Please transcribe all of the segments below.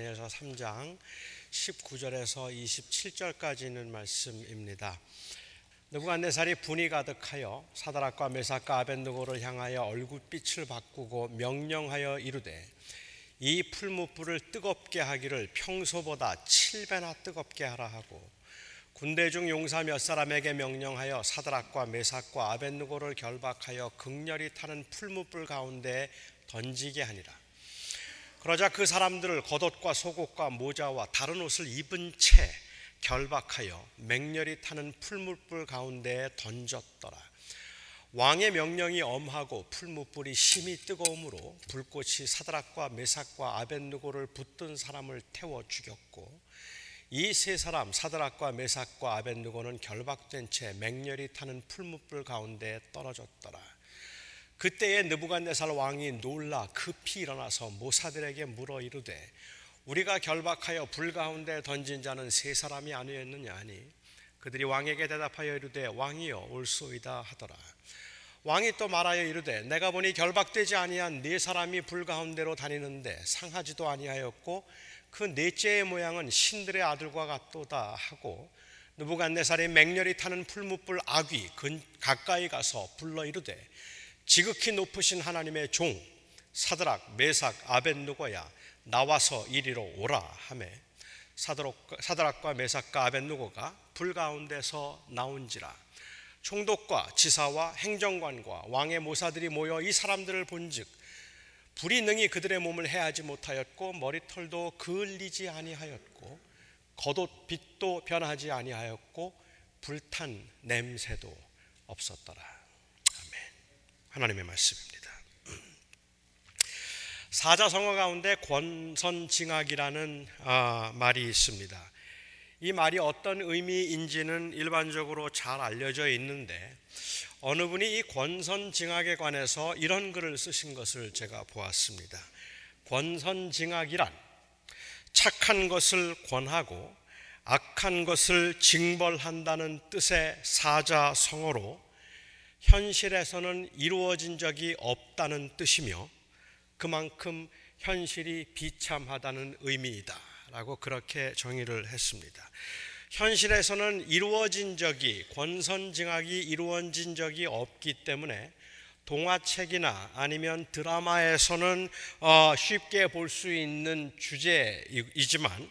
다니엘서 3장 19절에서 27절까지 있는 말씀입니다. 느부갓네살이 분이 가득하여 사다락과 메삭과 아벤느고를 향하여 얼굴빛을 바꾸고 명령하여 이르되 이 풀무불을 뜨겁게 하기를 평소보다 7배나 뜨겁게 하라 하고 군대 중 용사 몇 사람에게 명령하여 사드락과 메삭과 아벤느고를 결박하여 극렬히 타는 풀무불 가운데 던지게 하니라. 그러자 그 사람들을 겉옷과 속옷과 모자와 다른 옷을 입은 채 결박하여 맹렬히 타는 풀무불 가운데 던졌더라. 왕의 명령이 엄하고 풀무불이 심히 뜨거움으로 불꽃이 사드락과 메삭과 아벤누고를 붙든 사람을 태워 죽였고 이 세 사람 사드락과 메삭과 아벤누고는 결박된 채 맹렬히 타는 풀무불 가운데 떨어졌더라. 그때에 느부갓네살 왕이 놀라 급히 일어나서 모사들에게 물어 이르되 우리가 결박하여 불 가운데 던진 자는 세 사람이 아니었느냐 하니? 그들이 왕에게 대답하여 이르되 왕이여 올소이다 하더라. 왕이 또 말하여 이르되 내가 보니 결박되지 아니한 네 사람이 불 가운데로 다니는데 상하지도 아니하였고 그 넷째의 모양은 신들의 아들과 같도다 하고 느부갓네살이 맹렬히 타는 풀무불 아귀 가까이 가서 불러 이르되 지극히 높으신 하나님의 종 사드락 메삭 아벤누고야 나와서 이리로 오라 하매 사드락과 메삭과 아벤누고가 불 가운데서 나온지라 총독과 지사와 행정관과 왕의 모사들이 모여 이 사람들을 본즉 불이 능히 그들의 몸을 해하지 못하였고 머리털도 그을리지 아니하였고 겉옷 빛도 변하지 아니하였고 불탄 냄새도 없었더라. 하나님의 말씀입니다. 사자성어 가운데 권선징악이라는 아, 말이 있습니다. 이 말이 어떤 의미인지는 일반적으로 잘 알려져 있는데 어느 분이 이 권선징악에 관해서 이런 글을 쓰신 것을 제가 보았습니다. 권선징악이란 착한 것을 권하고 악한 것을 징벌한다는 뜻의 사자성어로 현실에서는 이루어진 적이 없다는 뜻이며 그만큼 현실이 비참하다는 의미이다. 라고 그렇게 정의를 했습니다. 현실에서는 이루어진 적이, 권선징악이 이루어진 적이 없기 때문에 동화책이나 아니면 드라마에서는 어, 쉽게 볼 수 있는 주제이지만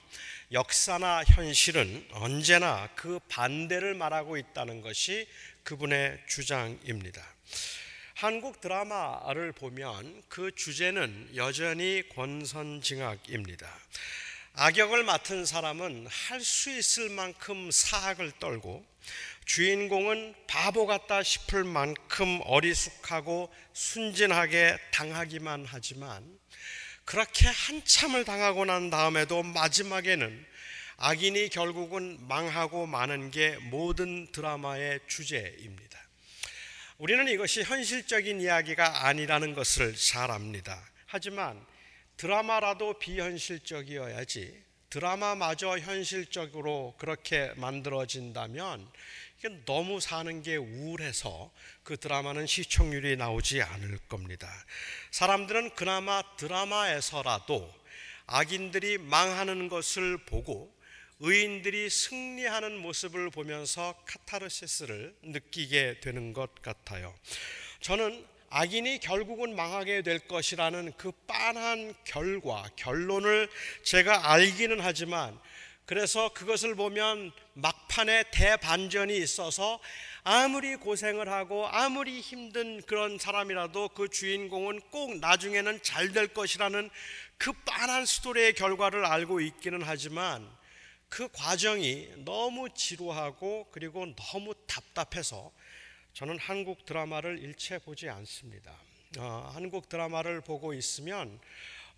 역사나 현실은 언제나 그 반대를 말하고 있다는 것이 그분의 주장입니다. 한국 드라마를 보면 그 주제는 여전히 권선징악입니다. 악역을 맡은 사람은 할 수 있을 만큼 사악을 떨고 주인공은 바보 같다 싶을 만큼 어리숙하고 순진하게 당하기만 하지만 그렇게 한참을 당하고 난 다음에도 마지막에는 악인이 결국은 망하고 마는 게 모든 드라마의 주제입니다. 우리는 이것이 현실적인 이야기가 아니라는 것을 잘 압니다. 하지만 드라마라도 비현실적이어야지 드라마마저 현실적으로 그렇게 만들어진다면 너무 사는 게 우울해서 그 드라마는 시청률이 나오지 않을 겁니다. 사람들은 그나마 드라마에서라도 악인들이 망하는 것을 보고 의인들이 승리하는 모습을 보면서 카타르시스를 느끼게 되는 것 같아요. 저는 악인이 결국은 망하게 될 것이라는 그 빤한 결과, 결론을 제가 알기는 하지만 그래서 그것을 보면 막판에 대반전이 있어서 아무리 고생을 하고 아무리 힘든 그런 사람이라도 그 주인공은 꼭 나중에는 잘 될 것이라는 그 빤한 스토리의 결과를 알고 있기는 하지만 그 과정이 너무 지루하고 그리고 너무 답답해서 저는 한국 드라마를 일체 보지 않습니다. 어, 한국 드라마를 보고 있으면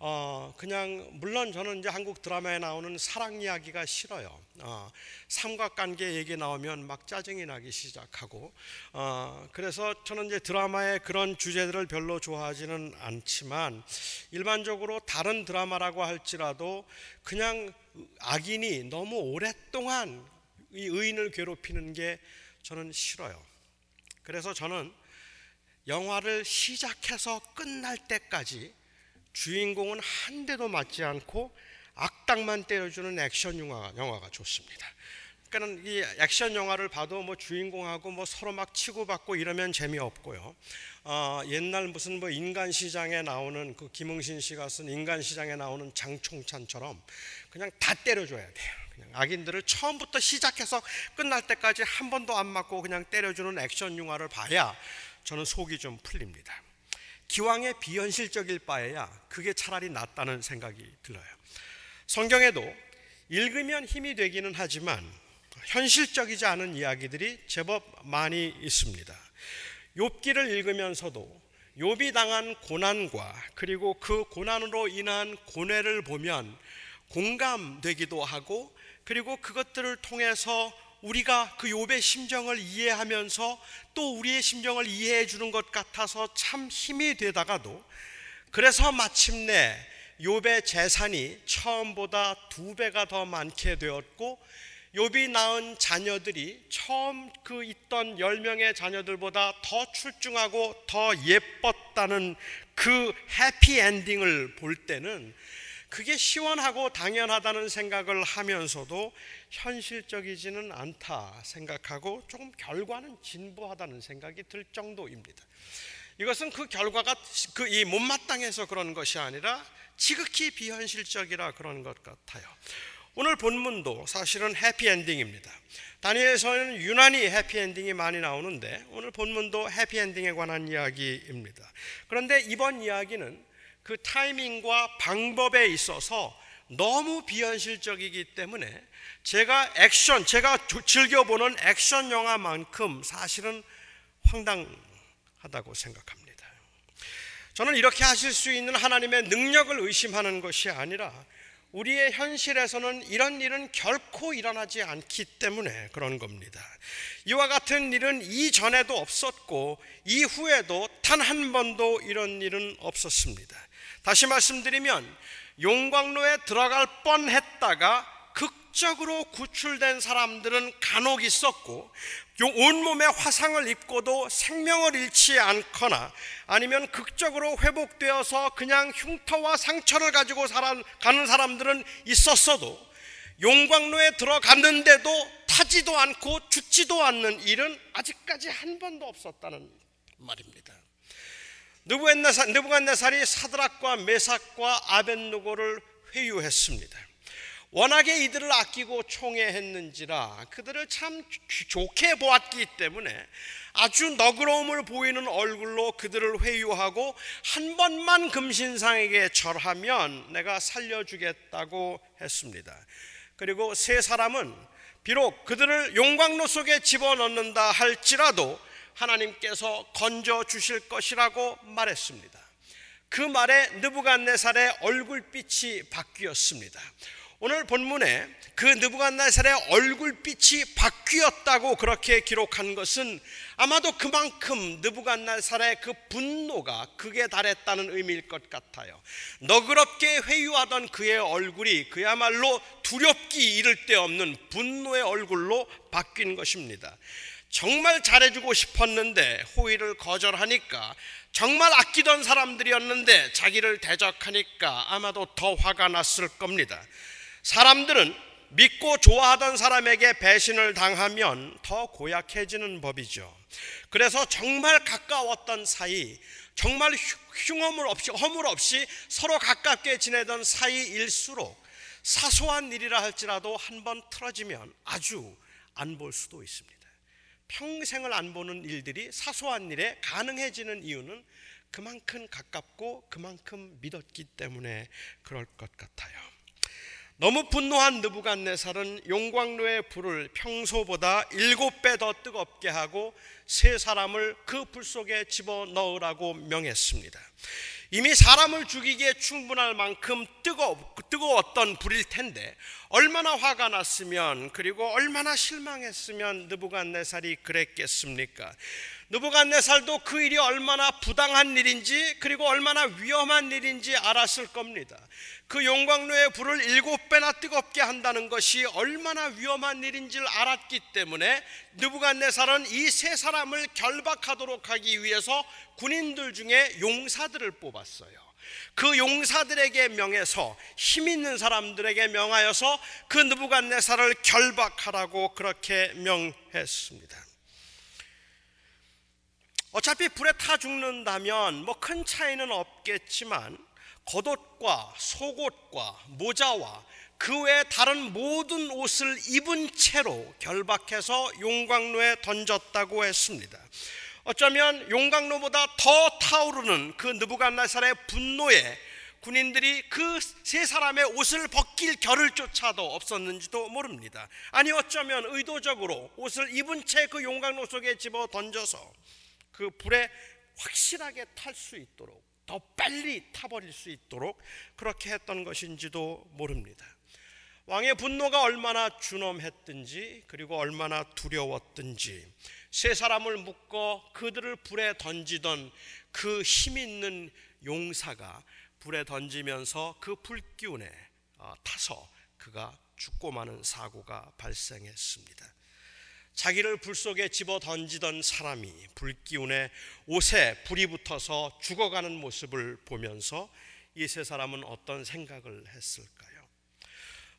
어, 그냥 물론 저는 이제 한국 드라마에 나오는 사랑 이야기가 싫어요. 어, 삼각관계 얘기 나오면 막 짜증이 나기 시작하고 어, 그래서 저는 이제 드라마의 그런 주제들을 별로 좋아하지는 않지만 일반적으로 다른 드라마라고 할지라도 그냥 악인이 너무 오랫동안 이 의인을 괴롭히는 게 저는 싫어요. 그래서 저는 영화를 시작해서 끝날 때까지 주인공은 한 대도 맞지 않고 악당만 때려주는 액션 영화, 영화가 좋습니다. 그러니까 이 액션 영화를 봐도 뭐 주인공하고 뭐 서로 막 치고받고 이러면 재미없고요. 어, 옛날 무슨 뭐 인간 시장에 나오는 그 김흥신 씨가 쓴 인간 시장에 나오는 장총찬처럼 그냥 다 때려줘야 돼요. 그냥 악인들을 처음부터 시작해서 끝날 때까지 한 번도 안 맞고 그냥 때려주는 액션 영화를 봐야 저는 속이 좀 풀립니다. 기왕에 비현실적일 바에야 그게 차라리 낫다는 생각이 들어요. 성경에도 읽으면 힘이 되기는 하지만 현실적이지 않은 이야기들이 제법 많이 있습니다. 욥기를 읽으면서도 욥이 당한 고난과 그리고 그 고난으로 인한 고뇌를 보면 공감되기도 하고 그리고 그것들을 통해서 우리가 그 욥의 심정을 이해하면서 또 우리의 심정을 이해해 주는 것 같아서 참 힘이 되다가도 그래서 마침내 욥의 재산이 처음보다 두 배가 더 많게 되었고 욥이 낳은 자녀들이 처음 그 있던 열 명의 자녀들보다 더 출중하고 더 예뻤다는 그 해피 엔딩을 볼 때는 그게 시원하고 당연하다는 생각을 하면서도 현실적이지는 않다 생각하고 조금 결과는 진부하다는 생각이 들 정도입니다. 이것은 그 결과가 그 이 못마땅해서 그런 것이 아니라 지극히 비현실적이라 그런 것 같아요. 오늘 본문도 사실은 해피엔딩입니다. 다니엘서는 유난히 해피엔딩이 많이 나오는데 오늘 본문도 해피엔딩에 관한 이야기입니다. 그런데 이번 이야기는 그 타이밍과 방법에 있어서 너무 비현실적이기 때문에 제가 액션, 제가 즐겨보는 액션 영화만큼 사실은 황당하다고 생각합니다. 저는 이렇게 하실 수 있는 하나님의 능력을 의심하는 것이 아니라 우리의 현실에서는 이런 일은 결코 일어나지 않기 때문에 그런 겁니다. 이와 같은 일은 이전에도 없었고 이후에도 단 한 번도 이런 일은 없었습니다. 다시 말씀드리면 용광로에 들어갈 뻔했다가 극적으로 구출된 사람들은 간혹 있었고 온몸에 화상을 입고도 생명을 잃지 않거나 아니면 극적으로 회복되어서 그냥 흉터와 상처를 가지고 가는 사람들은 있었어도 용광로에 들어갔는데도 타지도 않고 죽지도 않는 일은 아직까지 한 번도 없었다는 말입니다. 느부갓네살이 사드락과 메삭과 아벤누고를 회유했습니다. 워낙에 이들을 아끼고 총애했는지라 그들을 참 좋게 보았기 때문에 아주 너그러움을 보이는 얼굴로 그들을 회유하고 한 번만 금신상에게 절하면 내가 살려주겠다고 했습니다. 그리고 세 사람은 비록 그들을 용광로 속에 집어넣는다 할지라도 하나님께서 건져 주실 것이라고 말했습니다. 그 말에 느부갓네살의 얼굴빛이 바뀌었습니다. 오늘 본문에 그 느부갓네살의 얼굴빛이 바뀌었다고 그렇게 기록한 것은 아마도 그만큼 느부갓네살의 그 분노가 극에 달했다는 의미일 것 같아요. 너그럽게 회유하던 그의 얼굴이 그야말로 두렵기 이를 데 없는 분노의 얼굴로 바뀐 것입니다. 정말 잘해주고 싶었는데 호의를 거절하니까 정말 아끼던 사람들이었는데 자기를 대적하니까 아마도 더 화가 났을 겁니다. 사람들은 믿고 좋아하던 사람에게 배신을 당하면 더 고약해지는 법이죠. 그래서 정말 가까웠던 사이, 정말 흉허물 없이, 허물 없이 서로 가깝게 지내던 사이일수록 사소한 일이라 할지라도 한 번 틀어지면 아주 안 볼 수도 있습니다. 평생을 안 보는 일들이 사소한 일에 가능해지는 이유는 그만큼 가깝고 그만큼 믿었기 때문에 그럴 것 같아요. 너무 분노한 느부갓네살은 용광로의 불을 평소보다 일곱 배 더 뜨겁게 하고 세 사람을 그 불 속에 집어 넣으라고 명했습니다. 이미 사람을 죽이기에 충분할 만큼 뜨거, 뜨거웠던 불일 텐데 얼마나 화가 났으면 그리고 얼마나 실망했으면 느부갓네살이 그랬겠습니까? 느부갓네살도 그 일이 얼마나 부당한 일인지 그리고 얼마나 위험한 일인지 알았을 겁니다. 그 용광로의 불을 일곱 배나 뜨겁게 한다는 것이 얼마나 위험한 일인지를 알았기 때문에 느부갓네살은 이 세 사람을 결박하도록 하기 위해서 군인들 중에 용사들을 뽑았어요. 그 용사들에게 명해서 힘 있는 사람들에게 명하여서 그 느부갓네살을 결박하라고 그렇게 명했습니다. 어차피 불에 타 죽는다면 뭐 큰 차이는 없겠지만 겉옷과 속옷과 모자와 그 외 다른 모든 옷을 입은 채로 결박해서 용광로에 던졌다고 했습니다. 어쩌면 용광로보다 더 타오르는 그 느부갓네살의 분노에 군인들이 그 세 사람의 옷을 벗길 겨를 쫓아도 없었는지도 모릅니다. 아니 어쩌면 의도적으로 옷을 입은 채 그 용광로 속에 집어 던져서 그 불에 확실하게 탈 수 있도록 더 빨리 타버릴 수 있도록 그렇게 했던 것인지도 모릅니다. 왕의 분노가 얼마나 준엄했든지 그리고 얼마나 두려웠든지 세 사람을 묶어 그들을 불에 던지던 그 힘 있는 용사가 불에 던지면서 그 불기운에 어, 타서 그가 죽고 마는 사고가 발생했습니다. 자기를 불 속에 집어 던지던 사람이 불기운에 옷에 불이 붙어서 죽어가는 모습을 보면서 이 세 사람은 어떤 생각을 했을까요?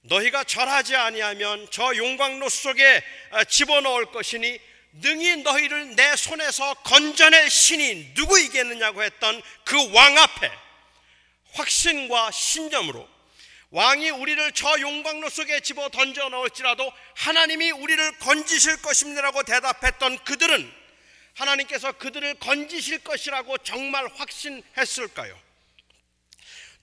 너희가 절하지 아니하면 저 용광로 속에 어, 집어넣을 것이니 능히 너희를 내 손에서 건져낼 신이 누구이겠느냐고 했던 그 왕 앞에 확신과 신념으로 왕이 우리를 저 용광로 속에 집어 던져 넣을지라도 하나님이 우리를 건지실 것입니다라고 대답했던 그들은 하나님께서 그들을 건지실 것이라고 정말 확신했을까요?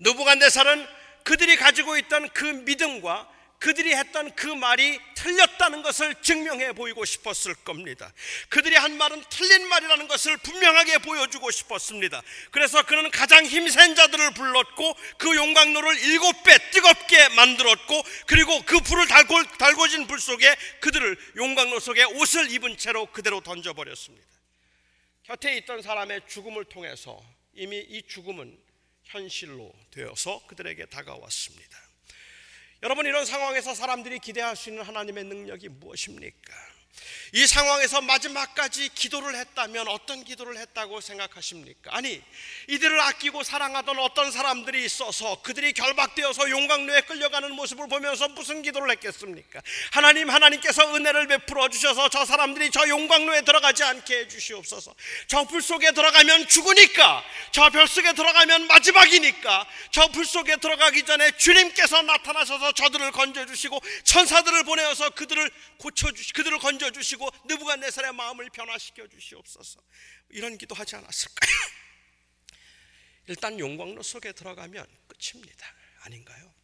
느부갓네살은 그들이 가지고 있던 그 믿음과 그들이 했던 그 말이 틀렸다는 것을 증명해 보이고 싶었을 겁니다. 그들이 한 말은 틀린 말이라는 것을 분명하게 보여주고 싶었습니다. 그래서 그는 가장 힘센 자들을 불렀고 그 용광로를 일곱 배 뜨겁게 만들었고 그리고 그 불을 달고, 달궈진 불 속에 그들을 용광로 속에 옷을 입은 채로 그대로 던져버렸습니다. 곁에 있던 사람의 죽음을 통해서 이미 이 죽음은 현실로 되어서 그들에게 다가왔습니다. 여러분 이런 상황에서 사람들이 기대할 수 있는 하나님의 능력이 무엇입니까? 이 상황에서 마지막까지 기도를 했다면 어떤 기도를 했다고 생각하십니까? 아니, 이들을 아끼고 사랑하던 어떤 사람들이 있어서 그들이 결박되어서 용광로에 끌려가는 모습을 보면서 무슨 기도를 했겠습니까? 하나님, 하나님께서 은혜를 베풀어 주셔서 저 사람들이 저 용광로에 들어가지 않게 해 주시옵소서. 저 불 속에 들어가면 죽으니까, 저 별 속에 들어가면 마지막이니까, 저 불 속에 들어가기 전에 주님께서 나타나셔서 저들을 건져 주시고 천사들을 보내어서 그들을 고쳐 주시, 그들을 건져 주시고 느부갓네살의 마음을 변화시켜 주시옵소서. 이런 기도하지 않았을까요? 일단 용광로 속에 들어가면 끝입니다. 아닌가요?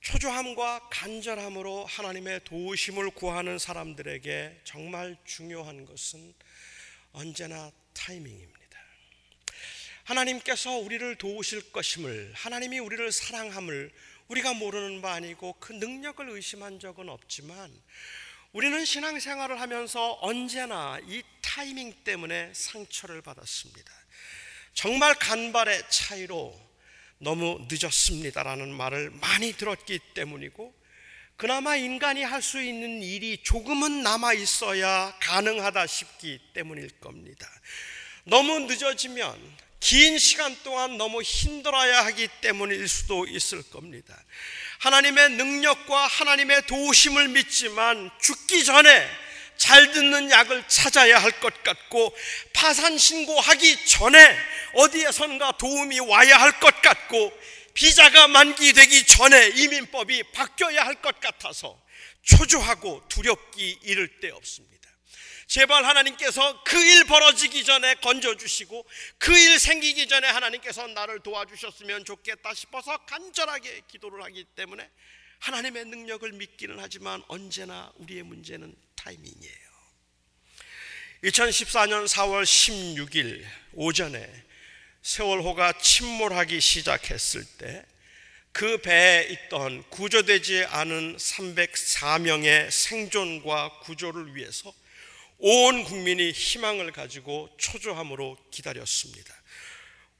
초조함과 간절함으로 하나님의 도우심을 구하는 사람들에게 정말 중요한 것은 언제나 타이밍입니다. 하나님께서 우리를 도우실 것임을, 하나님이 우리를 사랑함을 우리가 모르는 바 아니고 그 능력을 의심한 적은 없지만 우리는 신앙생활을 하면서 언제나 이 타이밍 때문에 상처를 받았습니다. 정말 간발의 차이로 너무 늦었습니다라는 말을 많이 들었기 때문이고 그나마 인간이 할 수 있는 일이 조금은 남아 있어야 가능하다 싶기 때문일 겁니다. 너무 늦어지면 긴 시간 동안 너무 힘들어야 하기 때문일 수도 있을 겁니다. 하나님의 능력과 하나님의 도우심을 믿지만 죽기 전에 잘 듣는 약을 찾아야 할 것 같고 파산 신고하기 전에 어디에선가 도움이 와야 할 것 같고 비자가 만기되기 전에 이민법이 바뀌어야 할 것 같아서 초조하고 두렵기 이를 데 없습니다. 제발 하나님께서 그 일 벌어지기 전에 건져주시고 그 일 생기기 전에 하나님께서 나를 도와주셨으면 좋겠다 싶어서 간절하게 기도를 하기 때문에 하나님의 능력을 믿기는 하지만 언제나 우리의 문제는 타이밍이에요. 2014년 4월 16일 오전에 세월호가 침몰하기 시작했을 때 그 배에 있던 구조되지 않은 304명의 생존과 구조를 위해서 온 국민이 희망을 가지고 초조함으로 기다렸습니다.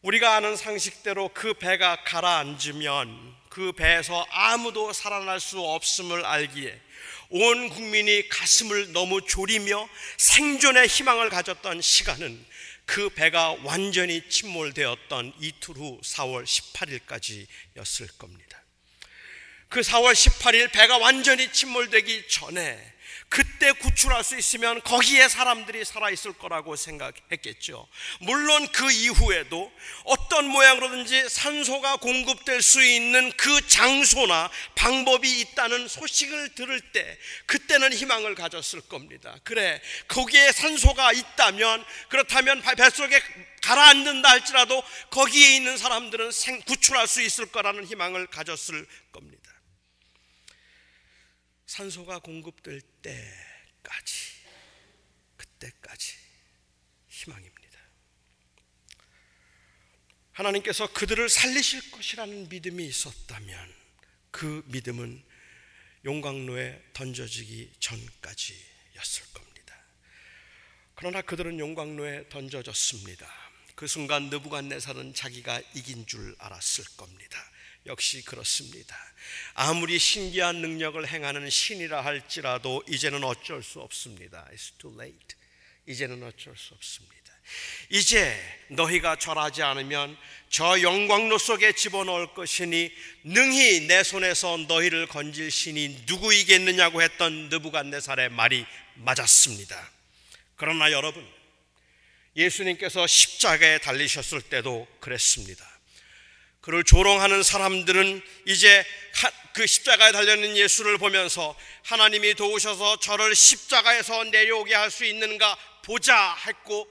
우리가 아는 상식대로 그 배가 가라앉으면 그 배에서 아무도 살아날 수 없음을 알기에 온 국민이 가슴을 너무 졸이며 생존의 희망을 가졌던 시간은 그 배가 완전히 침몰되었던 이틀 후 4월 18일까지였을 겁니다. 그 4월 18일 배가 완전히 침몰되기 전에 그때 구출할 수 있으면 거기에 사람들이 살아있을 거라고 생각했겠죠. 물론 그 이후에도 어떤 모양으로든지 산소가 공급될 수 있는 그 장소나 방법이 있다는 소식을 들을 때 그때는 희망을 가졌을 겁니다. 그래, 거기에 산소가 있다면 그렇다면 뱃속에 가라앉는다 할지라도 거기에 있는 사람들은 구출할 수 있을 거라는 희망을 가졌을 겁니다. 산소가 공급될 때까지 그때까지 희망입니다. 하나님께서 그들을 살리실 것이라는 믿음이 있었다면 그 믿음은 용광로에 던져지기 전까지였을 겁니다. 그러나 그들은 용광로에 던져졌습니다. 그 순간 느부갓네살은 자기가 이긴 줄 알았을 겁니다. 역시 그렇습니다. 아무리 신기한 능력을 행하는 신이라 할지라도 이제는 어쩔 수 없습니다. It's too late. 이제는 어쩔 수 없습니다. 이제 너희가 절하지 않으면 저 영광로 속에 집어넣을 것이니 능히 내 손에서 너희를 건질 신이 누구이겠느냐고 했던 느부갓네살의 말이 맞았습니다. 그러나 여러분 예수님께서 십자가에 달리셨을 때도 그랬습니다. 그를 조롱하는 사람들은 이제 그 십자가에 달려있는 예수를 보면서 하나님이 도우셔서 저를 십자가에서 내려오게 할 수 있는가 보자 했고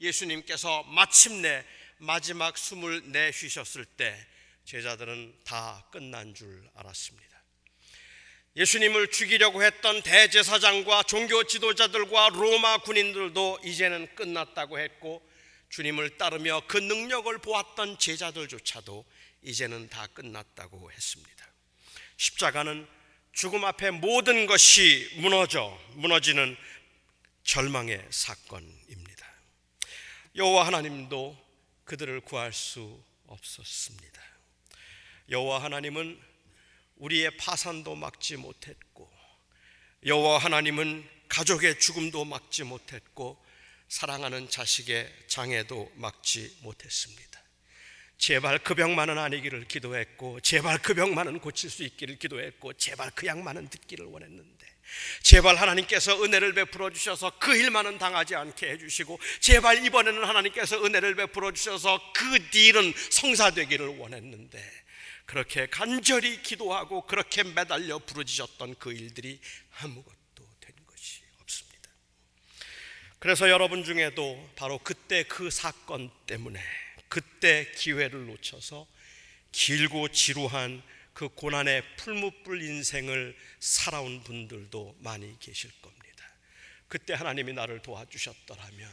예수님께서 마침내 마지막 숨을 내쉬셨을 때 제자들은 다 끝난 줄 알았습니다. 예수님을 죽이려고 했던 대제사장과 종교 지도자들과 로마 군인들도 이제는 끝났다고 했고 주님을 따르며 그 능력을 보았던 제자들조차도 이제는 다 끝났다고 했습니다. 십자가는 죽음 앞에 모든 것이 무너져 무너지는 절망의 사건입니다. 여호와 하나님도 그들을 구할 수 없었습니다. 여호와 하나님은 우리의 파산도 막지 못했고 여호와 하나님은 가족의 죽음도 막지 못했고 사랑하는 자식의 장애도 막지 못했습니다. 제발 그 병만은 아니기를 기도했고 제발 그 병만은 고칠 수 있기를 기도했고 제발 그 약만은 듣기를 원했는데 제발 하나님께서 은혜를 베풀어 주셔서 그 일만은 당하지 않게 해주시고 제발 이번에는 하나님께서 은혜를 베풀어 주셔서 그 딜은 성사되기를 원했는데 그렇게 간절히 기도하고 그렇게 매달려 부르짖었던 그 일들이 아무것도 된 것이 없습니다. 그래서 여러분 중에도 바로 그때 그 사건 때문에 그때 기회를 놓쳐서 길고 지루한 그 고난의 풀무불 인생을 살아온 분들도 많이 계실 겁니다. 그때 하나님이 나를 도와주셨더라면,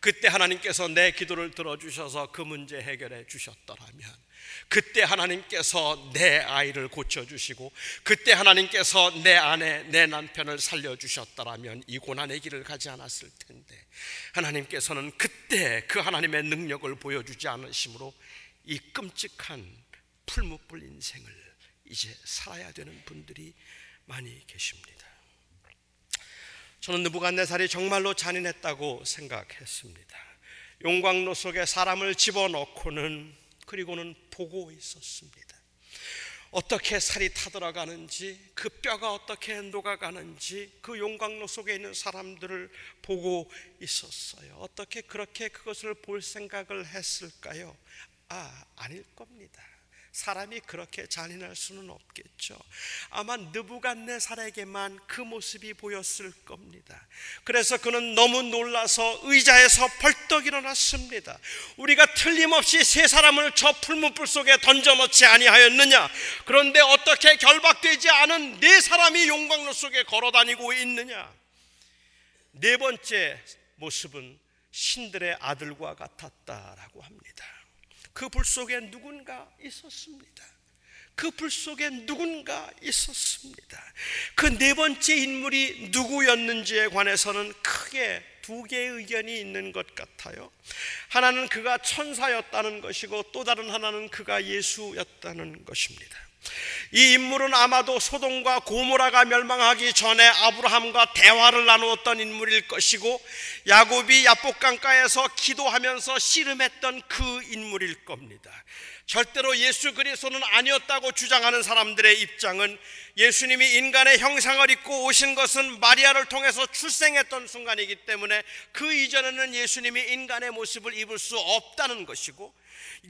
그때 하나님께서 내 기도를 들어주셔서 그 문제 해결해 주셨더라면, 그때 하나님께서 내 아이를 고쳐주시고, 그때 하나님께서 내 아내, 내 남편을 살려주셨더라면 이 고난의 길을 가지 않았을 텐데, 하나님께서는 그때 그 하나님의 능력을 보여주지 않으심으로 이 끔찍한 풀무불 인생을 이제 살아야 되는 분들이 많이 계십니다. 저는 느부갓네살이 정말로 잔인했다고 생각했습니다. 용광로 속에 사람을 집어넣고는 그리고는 보고 있었습니다. 어떻게 살이 타들어가는지 그 뼈가 어떻게 녹아가는지 그 용광로 속에 있는 사람들을 보고 있었어요. 어떻게 그렇게 그것을 볼 생각을 했을까요? 아, 아닐 겁니다. 사람이 그렇게 잔인할 수는 없겠죠. 아마 느부갓네살에게만 그 모습이 보였을 겁니다. 그래서 그는 너무 놀라서 의자에서 벌떡 일어났습니다. 우리가 틀림없이 세 사람을 저 풀문불 속에 던져놓지 아니하였느냐? 그런데 어떻게 결박되지 않은 네 사람이 용광로 속에 걸어다니고 있느냐? 네 번째 모습은 신들의 아들과 같았다라고 합니다. 그 불 속에 누군가 있었습니다. 그 불 속에 누군가 있었습니다. 그 네 번째 인물이 누구였는지에 관해서는 크게 두 개의 의견이 있는 것 같아요. 하나는 그가 천사였다는 것이고 또 다른 하나는 그가 예수였다는 것입니다. 이 인물은 아마도 소돔과 고모라가 멸망하기 전에 아브라함과 대화를 나누었던 인물일 것이고 야곱이 야복강가에서 기도하면서 씨름했던 그 인물일 겁니다. 절대로 예수 그리스도는 아니었다고 주장하는 사람들의 입장은 예수님이 인간의 형상을 입고 오신 것은 마리아를 통해서 출생했던 순간이기 때문에 그 이전에는 예수님이 인간의 모습을 입을 수 없다는 것이고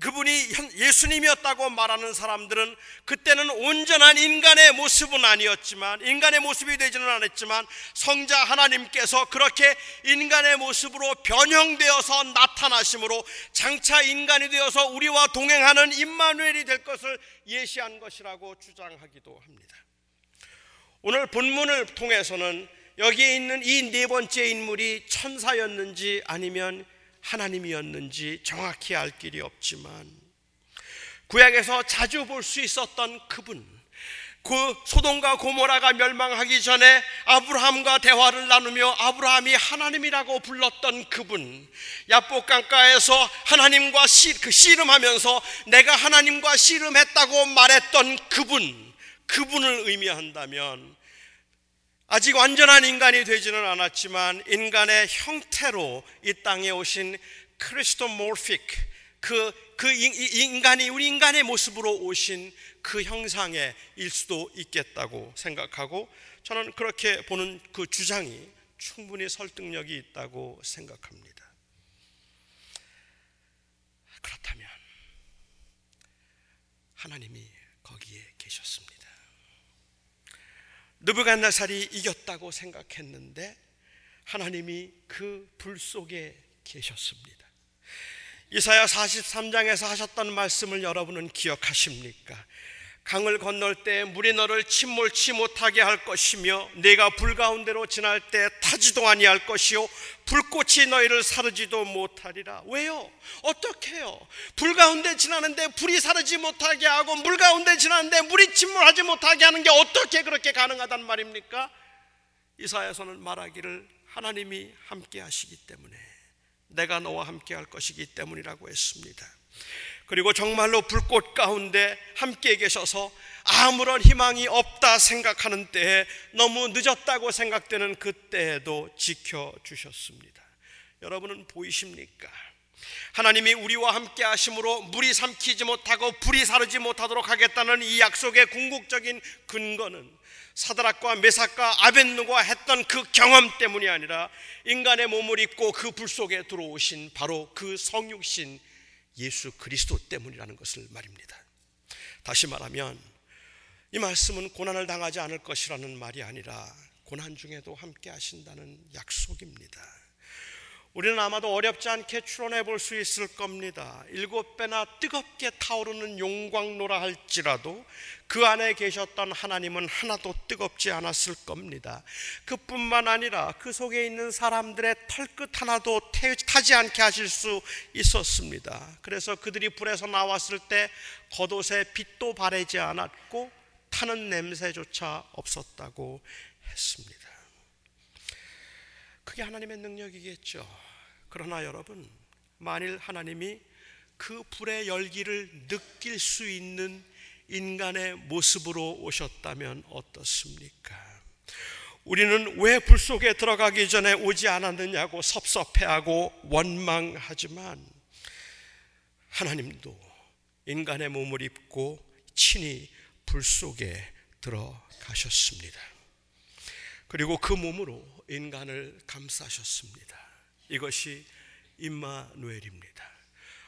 그분이 예수님이었다고 말하는 사람들은 그때는 온전한 인간의 모습은 아니었지만 인간의 모습이 되지는 않았지만 성자 하나님께서 그렇게 인간의 모습으로 변형되어서 나타나심으로 장차 인간이 되어서 우리와 동행하는 임마누엘이 될 것을 예시한 것이라고 주장하기도 합니다. 오늘 본문을 통해서는 여기에 있는 이 네 번째 인물이 천사였는지 아니면 하나님이었는지 정확히 알 길이 없지만 구약에서 자주 볼 수 있었던 그분 그 소돔과 고모라가 멸망하기 전에 아브라함과 대화를 나누며 아브라함이 하나님이라고 불렀던 그분 야복 강가에서 하나님과 씨, 그 씨름하면서 내가 하나님과 씨름했다고 말했던 그분 그분을 의미한다면 아직 완전한 인간이 되지는 않았지만 인간의 형태로 이 땅에 오신 크리스토모픽 그, 그 인간이 우리 인간의 모습으로 오신 그 형상의 일 수도 있겠다고 생각하고 저는 그렇게 보는 그 주장이 충분히 설득력이 있다고 생각합니다. 그렇다면 하나님이 거기에 계셨습니다. 느부갓네살이 이겼다고 생각했는데 하나님이 그 불 속에 계셨습니다. 이사야 43장에서 하셨던 말씀을 여러분은 기억하십니까? 강을 건널 때 물이 너를 침몰치 못하게 할 것이며 네가 불 가운데로 지날 때 타지도 아니할 것이요 불꽃이 너희를 사르지도 못하리라 왜요? 어떻게 해요? 불 가운데 지나는데 불이 사르지 못하게 하고 물 가운데 지나는데 물이 침몰하지 못하게 하는 게 어떻게 그렇게 가능하단 말입니까? 이사야서는 말하기를 하나님이 함께 하시기 때문에 내가 너와 함께 할 것이기 때문이라고 했습니다 그리고 정말로 불꽃 가운데 함께 계셔서 아무런 희망이 없다 생각하는 때에 너무 늦었다고 생각되는 그때에도 지켜주셨습니다. 여러분은 보이십니까? 하나님이 우리와 함께 하심으로 물이 삼키지 못하고 불이 사르지 못하도록 하겠다는 이 약속의 궁극적인 근거는 사드락과 메삭과 아벤누가 했던 그 경험 때문이 아니라 인간의 몸을 입고 그 불 속에 들어오신 바로 그 성육신 예수 그리스도 때문이라는 것을 말입니다. 다시 말하면 이 말씀은 고난을 당하지 않을 것이라는 말이 아니라 고난 중에도 함께 하신다는 약속입니다. 우리는 아마도 어렵지 않게 추론해 볼 수 있을 겁니다. 일곱 배나 뜨겁게 타오르는 용광로라 할지라도 그 안에 계셨던 하나님은 하나도 뜨겁지 않았을 겁니다. 그뿐만 아니라 그 속에 있는 사람들의 털끝 하나도 타지 않게 하실 수 있었습니다. 그래서 그들이 불에서 나왔을 때 겉옷에 빛도 바래지 않았고 타는 냄새조차 없었다고 했습니다. 그게 하나님의 능력이겠죠. 그러나 여러분, 만일 하나님이 그 불의 열기를 느낄 수 있는 인간의 모습으로 오셨다면 어떻습니까? 우리는 왜 불 속에 들어가기 전에 오지 않았느냐고 섭섭해하고 원망하지만 하나님도 인간의 몸을 입고 친히 불 속에 들어가셨습니다. 그리고 그 몸으로 인간을 감싸셨습니다. 이것이 임마누엘입니다.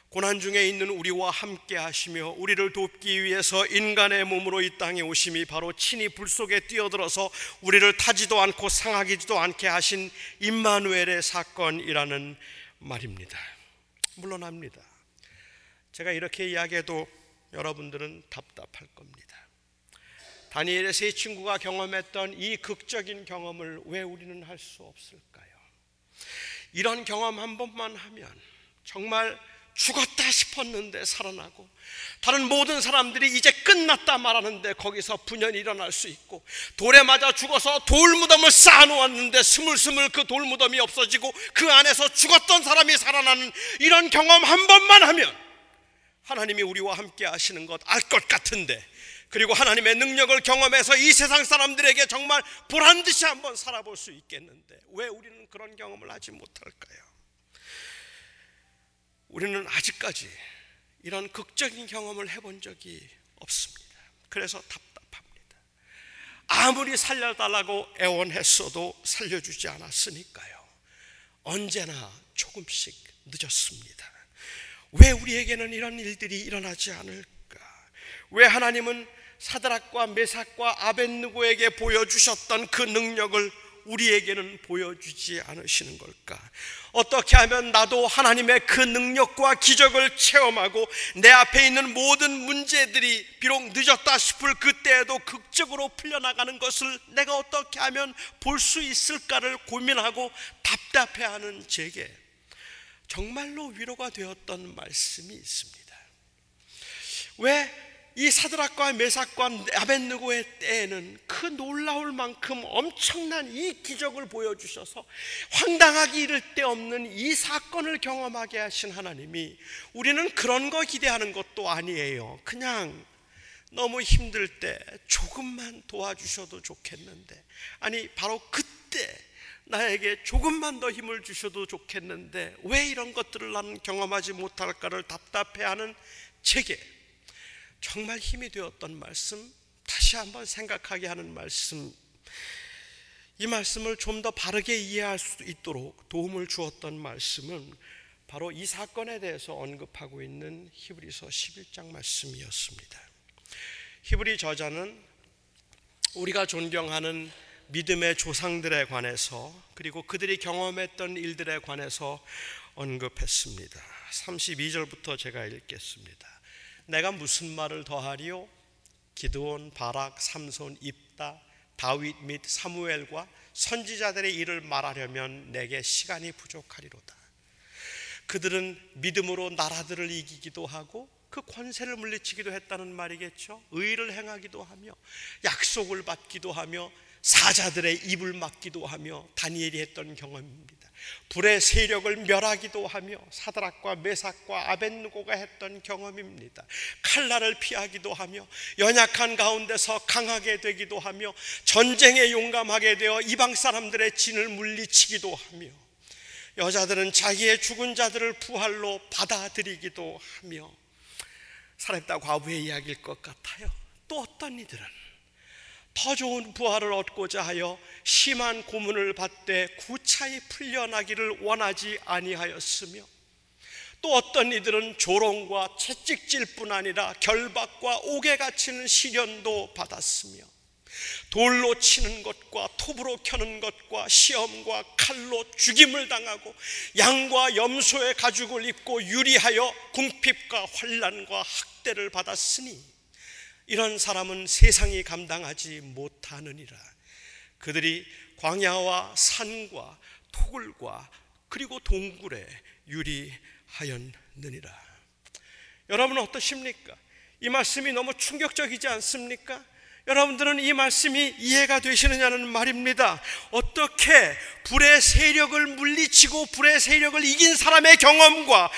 고난 중에 있는 우리와 함께 하시며 우리를 돕기 위해서 인간의 몸으로 이 땅에 오심이 바로 친히 불 속에 뛰어들어서 우리를 타지도 않고 상하기지도 않게 하신 임마누엘의 사건이라는 말입니다. 물론 합니다. 제가 이렇게 이야기해도 여러분들은 답답할 겁니다. 다니엘의 세 친구가 경험했던 이 극적인 경험을 왜 우리는 할 수 없을까요? 이런 경험 한 번만 하면 정말 죽었다 싶었는데 살아나고 다른 모든 사람들이 이제 끝났다 말하는데 거기서 분연이 일어날 수 있고 돌에 맞아 죽어서 돌무덤을 쌓아놓았는데 스물스물 그 돌무덤이 없어지고 그 안에서 죽었던 사람이 살아나는 이런 경험 한 번만 하면 하나님이 우리와 함께 하시는 것 알 것 같은데 그리고 하나님의 능력을 경험해서 이 세상 사람들에게 정말 보란 듯이 한번 살아볼 수 있겠는데 왜 우리는 그런 경험을 하지 못할까요? 우리는 아직까지 이런 극적인 경험을 해본 적이 없습니다. 그래서 답답합니다. 아무리 살려달라고 애원했어도 살려주지 않았으니까요. 언제나 조금씩 늦었습니다. 왜 우리에게는 이런 일들이 일어나지 않을까? 왜 하나님은 사드락과 메삭과 아벤누고에게 보여주셨던 그 능력을 우리에게는 보여주지 않으시는 걸까? 어떻게 하면 나도 하나님의 그 능력과 기적을 체험하고 내 앞에 있는 모든 문제들이 비록 늦었다 싶을 그때에도 극적으로 풀려나가는 것을 내가 어떻게 하면 볼 수 있을까를 고민하고 답답해하는 제게 정말로 위로가 되었던 말씀이 있습니다. 왜 이 사드락과 메삭과 아벤느고의 때에는 그 놀라울 만큼 엄청난 이 기적을 보여주셔서 황당하기 이를 데 없는 이 사건을 경험하게 하신 하나님이 우리는 그런 거 기대하는 것도 아니에요. 그냥 너무 힘들 때 조금만 도와주셔도 좋겠는데 아니 바로 그때 나에게 조금만 더 힘을 주셔도 좋겠는데 왜 이런 것들을 나는 경험하지 못할까를 답답해하는 제게 정말 힘이 되었던 말씀, 다시 한번 생각하게 하는 말씀, 이 말씀을 좀 더 바르게 이해할 수 있도록 도움을 주었던 말씀은 바로 이 사건에 대해서 언급하고 있는 히브리서 11장 말씀이었습니다. 히브리 저자는 우리가 존경하는 믿음의 조상들에 관해서 그리고 그들이 경험했던 일들에 관해서 언급했습니다. 32절부터 제가 읽겠습니다. 내가 무슨 말을 더하리요? 기드온, 바락, 삼손, 입다, 다윗 및 사무엘과 선지자들의 일을 말하려면 내게 시간이 부족하리로다. 그들은 믿음으로 나라들을 이기기도 하고 그 권세를 물리치기도 했다는 말이겠죠. 의를 행하기도 하며 약속을 받기도 하며 사자들의 입을 막기도 하며 다니엘이 했던 경험입니다. 불의 세력을 멸하기도 하며 사드락과 메삭과 아벤누고가 했던 경험입니다. 칼날을 피하기도 하며 연약한 가운데서 강하게 되기도 하며 전쟁에 용감하게 되어 이방 사람들의 진을 물리치기도 하며 여자들은 자기의 죽은 자들을 부활로 받아들이기도 하며 살았다 과부의 이야기일 것 같아요. 또 어떤 이들은 더 좋은 부활을 얻고자 하여 심한 고문을 받되 구차히 풀려나기를 원하지 아니하였으며 또 어떤 이들은 조롱과 채찍질뿐 아니라 결박과 옥에 갇히는 시련도 받았으며 돌로 치는 것과 톱으로 켜는 것과 시험과 칼로 죽임을 당하고 양과 염소의 가죽을 입고 유리하여 궁핍과 환란과 학대를 받았으니 이런 사람은 세상이 감당하지 못하느니라. 그들이 광야와 산과 토굴과 그리고 동굴에 유리하였느니라. 여러분은 어떠십니까? 이 말씀이 너무 충격적이지 않습니까? 여러분들은 이 말씀이 이해가 되시느냐는 말입니다. 어떻게 불의 세력을 물리치고 불의 세력을 이긴 사람의 경험과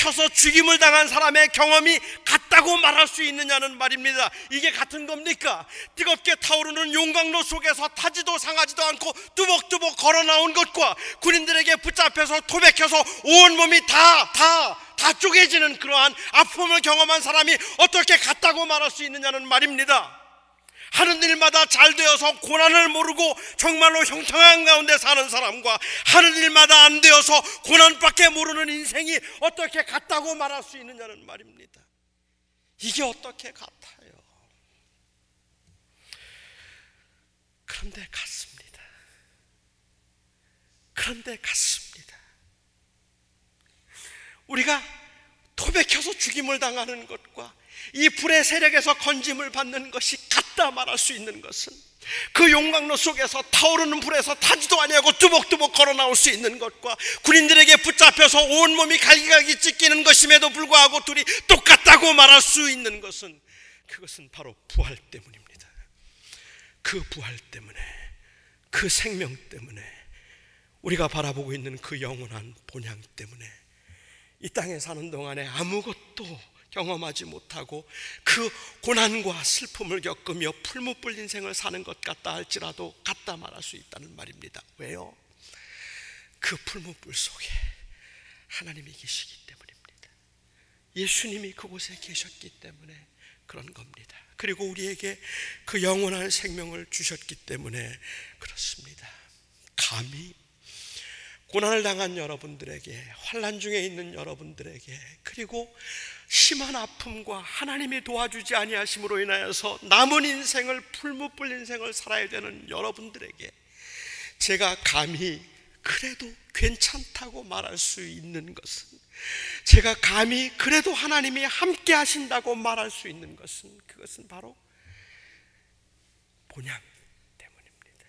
켜서 죽임을 당한 사람의 경험이 같다고 말할 수 있느냐는 말입니다. 이게 같은 겁니까? 뜨겁게 타오르는 용광로 속에서 타지도 상하지도 않고 뚜벅뚜벅 걸어 나온 것과 군인들에게 붙잡혀서 톱에 켜서 온 몸이 다, 다, 다 쪼개지는 그러한 아픔을 경험한 사람이 어떻게 같다고 말할 수 있느냐는 말입니다. 하는 일마다 잘 되어서 고난을 모르고 정말로 형통한 가운데 사는 사람과 하는 일마다 안 되어서 고난밖에 모르는 인생이 어떻게 같다고 말할 수 있느냐는 말입니다. 이게 어떻게 같아요? 그런데 같습니다. 그런데 같습니다. 우리가 토백혀서 죽임을 당하는 것과 이 불의 세력에서 건짐을 받는 것이 같다 말할 수 있는 것은 그 용광로 속에서 타오르는 불에서 타지도 아니하고 뚜벅뚜벅 걸어 나올 수 있는 것과 군인들에게 붙잡혀서 온몸이 갈기갈기 찢기는 것임에도 불구하고 둘이 똑같다고 말할 수 있는 것은 그것은 바로 부활 때문입니다. 그 부활 때문에 그 생명 때문에 우리가 바라보고 있는 그 영원한 본향 때문에 이 땅에 사는 동안에 아무것도 경험하지 못하고 그 고난과 슬픔을 겪으며 풀무불 인생을 사는 것 같다 할지라도 갖다 말할 수 있다는 말입니다. 왜요? 그 풀무불 속에 하나님이 계시기 때문입니다. 예수님이 그곳에 계셨기 때문에 그런 겁니다. 그리고 우리에게 그 영원한 생명을 주셨기 때문에 그렇습니다. 감히 고난을 당한 여러분들에게 환란 중에 있는 여러분들에게 그리고 심한 아픔과 하나님이 도와주지 아니하심으로 인하여서 남은 인생을 풀무불 인생을 살아야 되는 여러분들에게 제가 감히 그래도 괜찮다고 말할 수 있는 것은 제가 감히 그래도 하나님이 함께 하신다고 말할 수 있는 것은 그것은 바로 본향 때문입니다.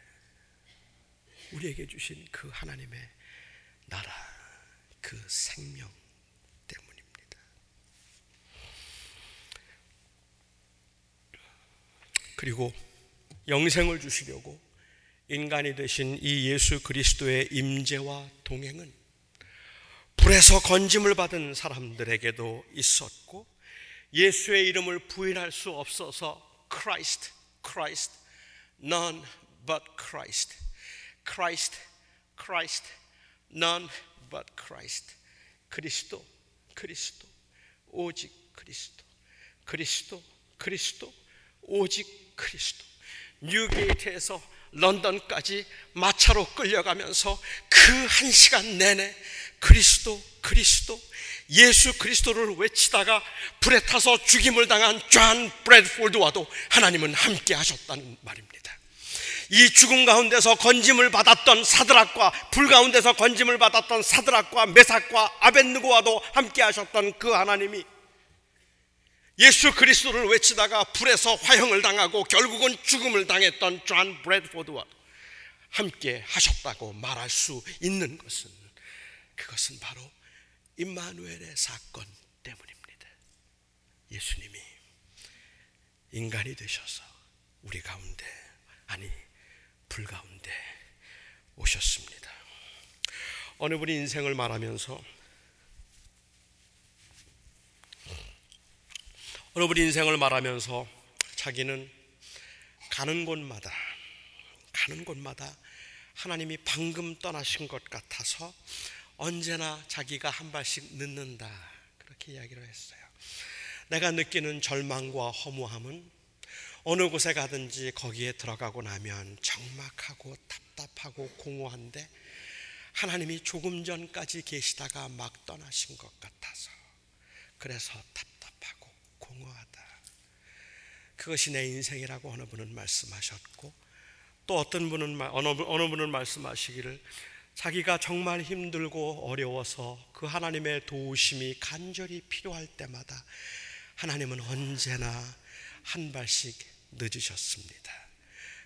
우리에게 주신 그 하나님의 나라, 그 생명 때문입니다. 그리고 영생을 주시려고 인간이 되신 이 예수 그리스도의 임재와 동행은 불에서 건짐을 받은 사람들에게도 있었고 예수의 이름을 부인할 수 없어서 Christ, Christ, none but Christ, Christ, Christ, none but Christ. 그리스도, 그리스도, 오직 그리스도, 그리스도, 그리스도, 오직 그리스도. 뉴게이트에서 런던까지 마차로 끌려가면서 그 한 시간 내내 그리스도, 그리스도, 예수 그리스도를 외치다가 불에 타서 죽임을 당한 존 브래드포드와도 하나님은 함께 하셨다는 말입니다. 이 죽음 가운데서 건짐을 받았던 사드락과 불 가운데서 건짐을 받았던 사드락과 메삭과 아벤느고와도 함께 하셨던 그 하나님이 예수 그리스도를 외치다가 불에서 화형을 당하고 결국은 죽음을 당했던 존 브래드포드와 함께 하셨다고 말할 수 있는 것은 그것은 바로 임마누엘의 사건 때문입니다. 예수님이 인간이 되셔서 우리 가운데 아니 불 가운데 오셨습니다. 어느 분이 인생을 말하면서 어느 분이 인생을 말하면서 자기는 가는 곳마다 가는 곳마다 하나님이 방금 떠나신 것 같아서 언제나 자기가 한 발씩 늦는다 그렇게 이야기를 했어요. 내가 느끼는 절망과 허무함은 어느 곳에 가든지 거기에 들어가고 나면 적막하고 답답하고 공허한데 하나님이 조금 전까지 계시다가 막 떠나신 것 같아서 그래서 답답하고 공허하다. 그것이 내 인생이라고 어느 분은 말씀하셨고 또 어떤 분은 어느, 어느 분은 말씀하시기를 자기가 정말 힘들고 어려워서 그 하나님의 도우심이 간절히 필요할 때마다 하나님은 언제나 한 발씩 늦으셨습니다.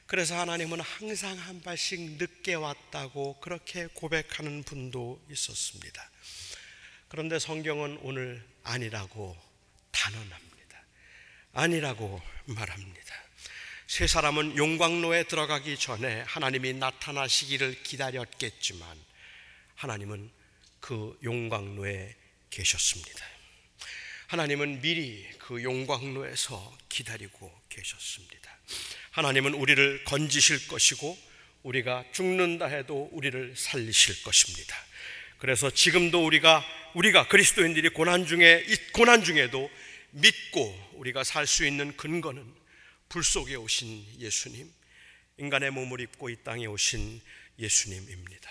그래서 하나님은 항상 한 발씩 늦게 왔다고 그렇게 고백하는 분도 있었습니다. 그런데 성경은 오늘 아니라고 단언합니다. 아니라고 말합니다. 세 사람은 용광로에 들어가기 전에 하나님이 나타나시기를 기다렸겠지만 하나님은 그 용광로에 계셨습니다. 하나님은 미리 그 용광로에서 기다리고 계셨습니다. 하나님은 우리를 건지실 것이고 우리가 죽는다 해도 우리를 살리실 것입니다. 그래서 지금도 우리가 우리가 그리스도인들이 고난 중에 고난 중에도 믿고 우리가 살 수 있는 근거는 불 속에 오신 예수님, 인간의 몸을 입고 이 땅에 오신 예수님입니다.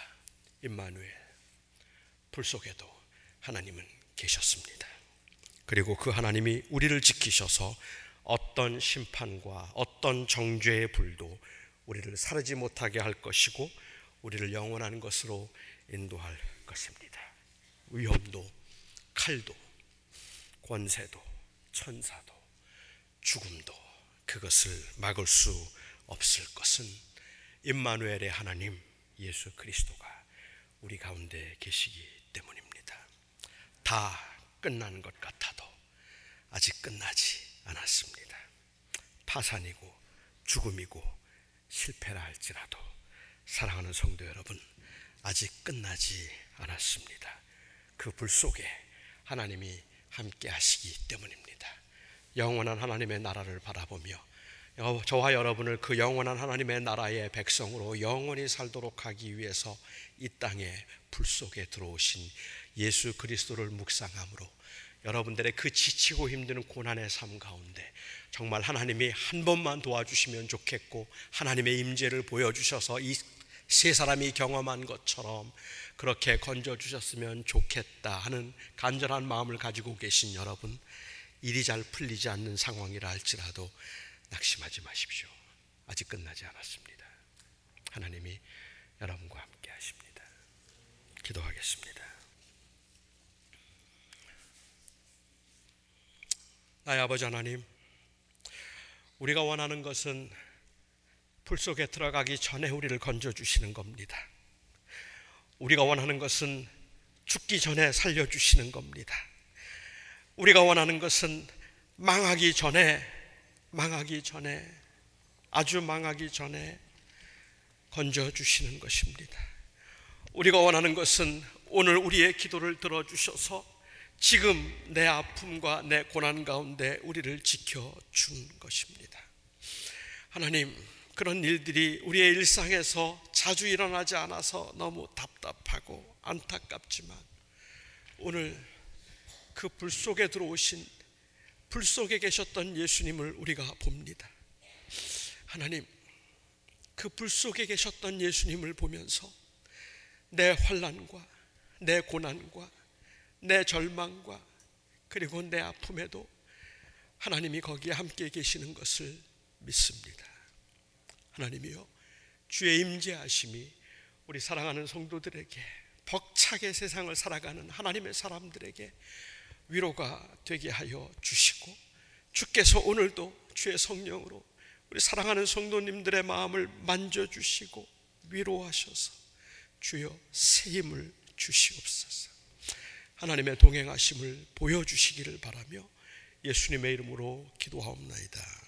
임마누엘. 불 속에도 하나님은 계셨습니다. 그리고 그 하나님이 우리를 지키셔서 어떤 심판과 어떤 정죄의 불도 우리를 사르지 못하게 할 것이고 우리를 영원한 것으로 인도할 것입니다. 위험도 칼도 권세도 천사도 죽음도 그것을 막을 수 없을 것은 임마누엘의 하나님 예수 그리스도가 우리 가운데 계시기 때문입니다. 다 끝난 것 같아도 아직 끝나지 않았습니다. 파산이고 죽음이고 실패라 할지라도 사랑하는 성도 여러분 아직 끝나지 않았습니다. 그 불 속에 하나님이 함께 하시기 때문입니다. 영원한 하나님의 나라를 바라보며 저와 여러분을 그 영원한 하나님의 나라의 백성으로 영원히 살도록 하기 위해서 이 땅에 불 속에 들어오신 예수 그리스도를 묵상함으로 여러분들의 그 지치고 힘드는 고난의 삶 가운데 정말 하나님이 한 번만 도와주시면 좋겠고 하나님의 임재를 보여주셔서 이 세 사람이 경험한 것처럼 그렇게 건져 주셨으면 좋겠다 하는 간절한 마음을 가지고 계신 여러분 일이 잘 풀리지 않는 상황이라 할지라도 낙심하지 마십시오. 아직 끝나지 않았습니다. 하나님이 여러분과 함께 하십니다. 기도하겠습니다. 나의 아버지 하나님, 우리가 원하는 것은 불 속에 들어가기 전에 우리를 건져 주시는 겁니다. 우리가 원하는 것은 죽기 전에 살려 주시는 겁니다. 우리가 원하는 것은 망하기 전에 망하기 전에 아주 망하기 전에 건져 주시는 것입니다. 우리가 원하는 것은 오늘 우리의 기도를 들어 주셔서 지금 내 아픔과 내 고난 가운데 우리를 지켜 준 것입니다. 하나님, 그런 일들이 우리의 일상에서 자주 일어나지 않아서 너무 답답하고 안타깝지만 오늘 그 불 속에 들어오신 불 속에 계셨던 예수님을 우리가 봅니다. 하나님, 그 불 속에 계셨던 예수님을 보면서 내 환란과 내 고난과 내 절망과 그리고 내 아픔에도 하나님이 거기에 함께 계시는 것을 믿습니다. 하나님이요 주의 임재하심이 우리 사랑하는 성도들에게 벅차게 세상을 살아가는 하나님의 사람들에게 위로가 되게 하여 주시고 주께서 오늘도 주의 성령으로 우리 사랑하는 성도님들의 마음을 만져 주시고 위로하셔서 주여 새 힘을 주시옵소서. 하나님의 동행하심을 보여주시기를 바라며 예수님의 이름으로 기도하옵나이다.